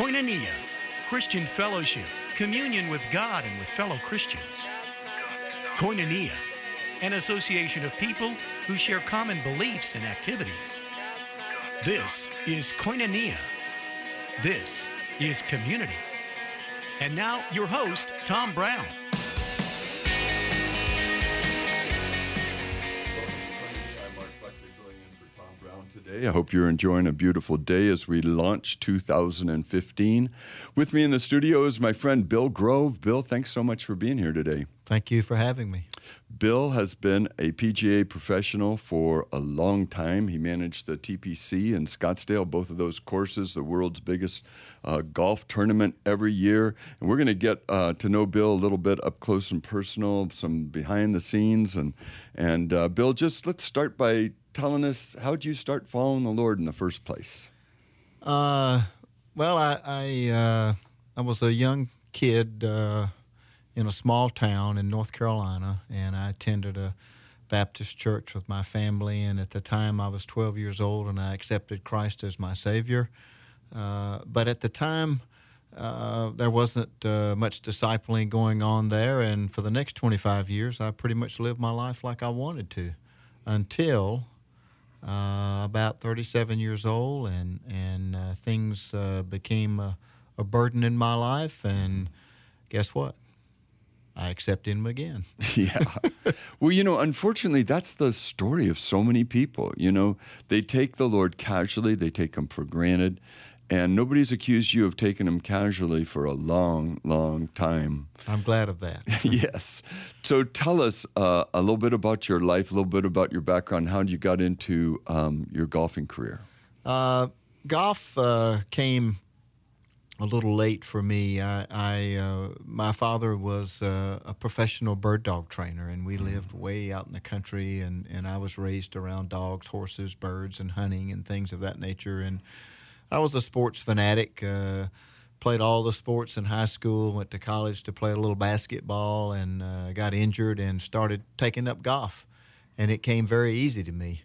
Koinonia, Christian fellowship, communion with God and with fellow Christians. Koinonia, an association of people who share common beliefs and activities. This is Koinonia. This is community. And now, your host, Tom Brown. Today. I hope you're enjoying a beautiful day as we launch 2015. With me in the studio is my friend Bill Grove. Bill, thanks so much for being here today. Thank you for having me. Bill has been a PGA professional for a long time. He managed the TPC in Scottsdale, both of those courses, the world's biggest uh, golf tournament every year. And we're going to get uh, to know Bill a little bit up close and personal, some behind the scenes. And, and uh, Bill, just let's start by telling us how did you start following the Lord in the first place? Uh, well, I I, uh, I was a young kid uh, in a small town in North Carolina, and I attended a Baptist church with my family. And at the time, I was 12 years old, and I accepted Christ as my Savior. Uh, but at the time, uh, there wasn't uh, much discipling going on there, and for the next 25 years, I pretty much lived my life like I wanted to until uh, about 37 years old, and and uh, things uh, became a, a, burden in my life. And guess what? I accepted him again. yeah. Well, you know, unfortunately, that's the story of so many people. You know, they take the Lord casually, they take him for granted, and nobody's accused you of taking him casually for a long, long time. I'm glad of that. yes. So tell us uh, a little bit about your life, a little bit about your background, how you got into um, your golfing career. Uh, golf uh, came a little late for me. I, I uh, my father was uh, a professional bird dog trainer, and we lived way out in the country, and, and I was raised around dogs, horses, birds, and hunting and things of that nature, and I was a sports fanatic. Uh, played all the sports in high school. Went to college to play a little basketball, and uh, got injured and started taking up golf. And it came very easy to me.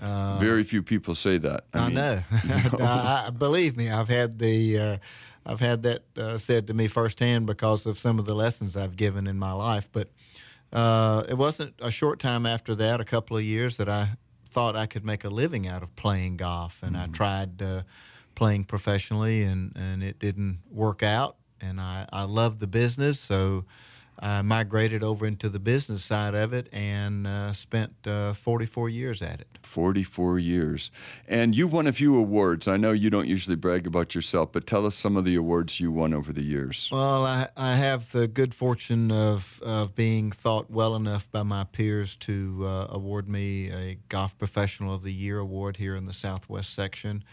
Uh, very few people say that. I, I mean, know. I, I, believe me, I've had the. Uh, I've had that uh, said to me firsthand because of some of the lessons I've given in my life. But uh, it wasn't a short time after that, a couple of years, that I thought I could make a living out of playing golf, and mm-hmm. I tried uh, playing professionally, and, and it didn't work out. And I, I loved the business, so I migrated over into the business side of it and uh, spent uh, 44 years at it. 44 years. And you won a few awards. I know you don't usually brag about yourself, but tell us some of the awards you won over the years. Well, I, I have the good fortune of, of being thought well enough by my peers to uh, award me a Golf Professional of the Year award here in the Southwest section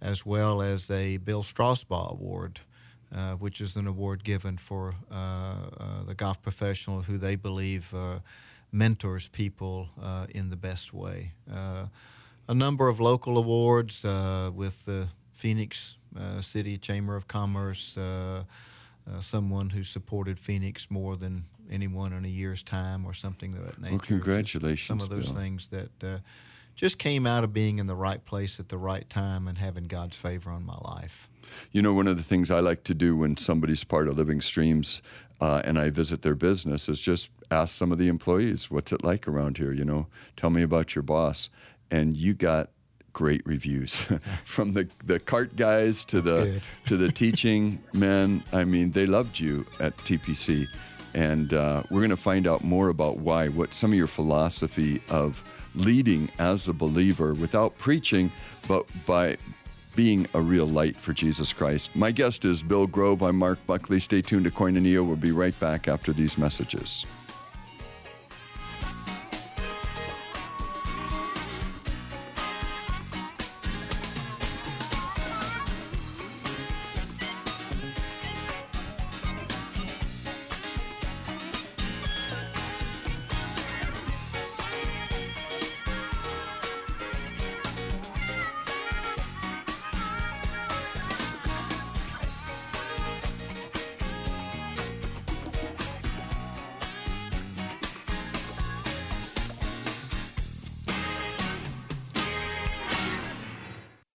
as well as a Bill Strausbaugh Award, uh, which is an award given for uh, uh, the golf professional who they believe uh, mentors people uh, in the best way. a number of local awards with the Phoenix City Chamber of Commerce. someone who supported Phoenix more than anyone in a year's time, or something of that nature. Well, congratulations! Some of those Bill. things that just came out of being in the right place at the right time and having God's favor on my life. You know, one of the things I like to do when somebody's part of Living Streams uh, and I visit their business is just ask some of the employees, what's it like around here? You know, tell me about your boss. And you got great reviews from the, the cart guys to the to the teaching men. I mean, they loved you at TPC, and uh, we're going to find out more about why, what some of your philosophy of leading as a believer without preaching, but by being a real light for Jesus Christ. My guest is Bill Grove. I'm Mark Buckley. Stay tuned to Koinonia. We'll be right back after these messages.